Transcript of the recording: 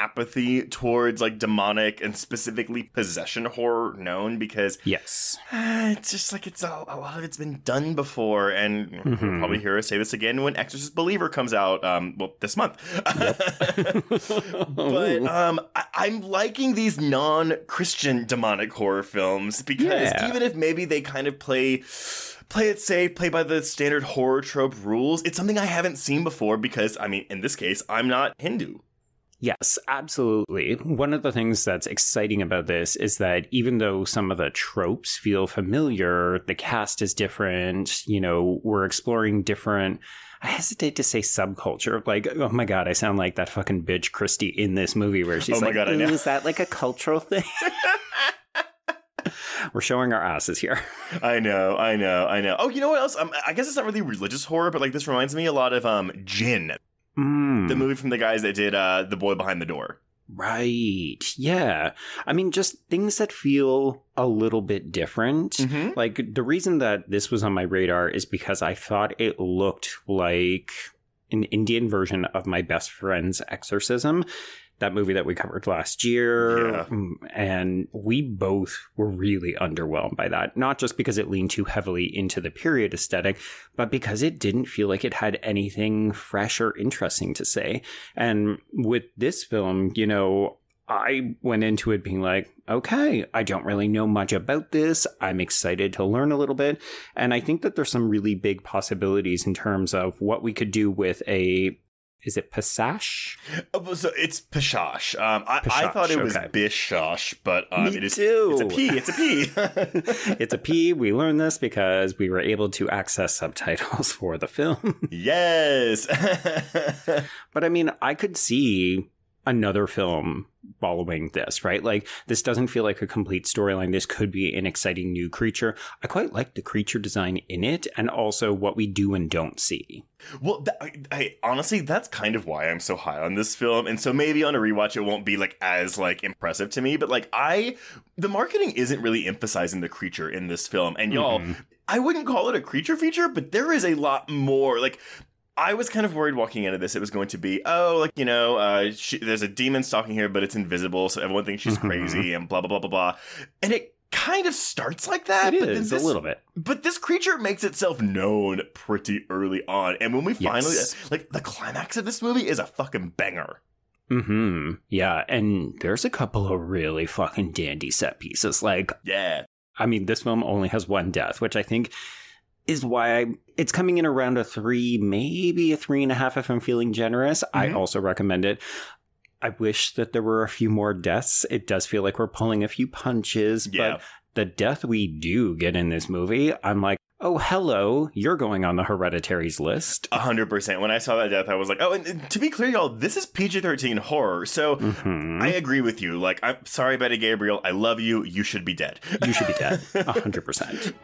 apathy towards like demonic and specifically possession horror known because Yes. uh, it's just like it's a, a lot of it's been done before, and you'll Mhm. probably hear us say this again when Exorcist Believer comes out. Um, well, this month. but um, I- I'm liking these non-Christian demonic horror films because Yeah. even if maybe they kind of play. Play it safe, play by the standard horror trope rules. It's something I haven't seen before because, I mean, in this case, I'm not Hindu. Yes, absolutely. One of the things that's exciting about this is that even though some of the tropes feel familiar, the cast is different. You know, we're exploring different. I hesitate to say subculture. Like, oh my god, I sound like that fucking bitch Christy in this movie where she's Oh my like, God, I "Ooh, know." is that like a cultural thing? we're showing our asses here. I know, I know, I know. Oh, you know what else? Um, I guess it's not really religious horror, but like this reminds me a lot of um Djinn, Mm. the movie from the guys that did uh The Boy Behind the Door. Right. Yeah. I mean, just things that feel a little bit different. Mm-hmm. Like, the reason that this was on my radar is because I thought it looked like an Indian version of my best friend's exorcism. That movie that we covered last year. Yeah. Mm, And we both were really underwhelmed by that. Not just because it leaned too heavily into the period aesthetic, but because it didn't feel like it had anything fresh or interesting to say. And with this film, you know, I went into it being like, okay, I don't really know much about this. I'm excited to learn a little bit. And I think that there's some really big possibilities in terms of what we could do with a. Is it Passage? Oh, so it's Pishosh. Um, I, I thought it was okay. Bishosh, but um, Me it is. too. It's a P. It's a P. it's a P. We learned this because we were able to access subtitles for the film. yes. But I mean, I could see another film following this, right? Like, this doesn't feel like a complete storyline. This could be an exciting new creature. I quite like the creature design in it and also what we do and don't see. well, th- I, I, honestly, that's kind of why I'm so high on this film, and so maybe on a rewatch it won't be like as like impressive to me. But like I, the marketing isn't really emphasizing the creature in this film, and y'all. Mhm. I wouldn't call it a creature feature, but there is a lot more. Like, I was kind of worried walking into this, it was going to be, oh, like, you know, uh, she, there's a demon stalking here, but it's invisible, so everyone thinks she's Mhm. crazy, and blah, blah, blah, blah, blah. And it kind of starts like that, It but is this, a little bit. But this creature makes itself known pretty early on. And when we finally, Yes. like, the climax of this movie is a fucking banger. Hmm. Yeah, and there's a couple of really fucking dandy set pieces. Like, Yeah. I mean, this film only has one death, which I think is why I, it's coming in around a three, maybe a three and a half if I'm feeling generous. I Mhm. also recommend it. I wish that there were a few more deaths. It does feel like we're pulling a few punches, Yeah. but the death we do get in this movie, I'm like, oh, hello, you're going on the hereditaries list. A hundred percent. When I saw that death, I was like, oh, and, to be clear, y'all, this is PG 13 horror. So Mhm. I agree with you. Like, I'm sorry, Betty Gabriel. I love you. You should be dead. you should be dead. A hundred percent.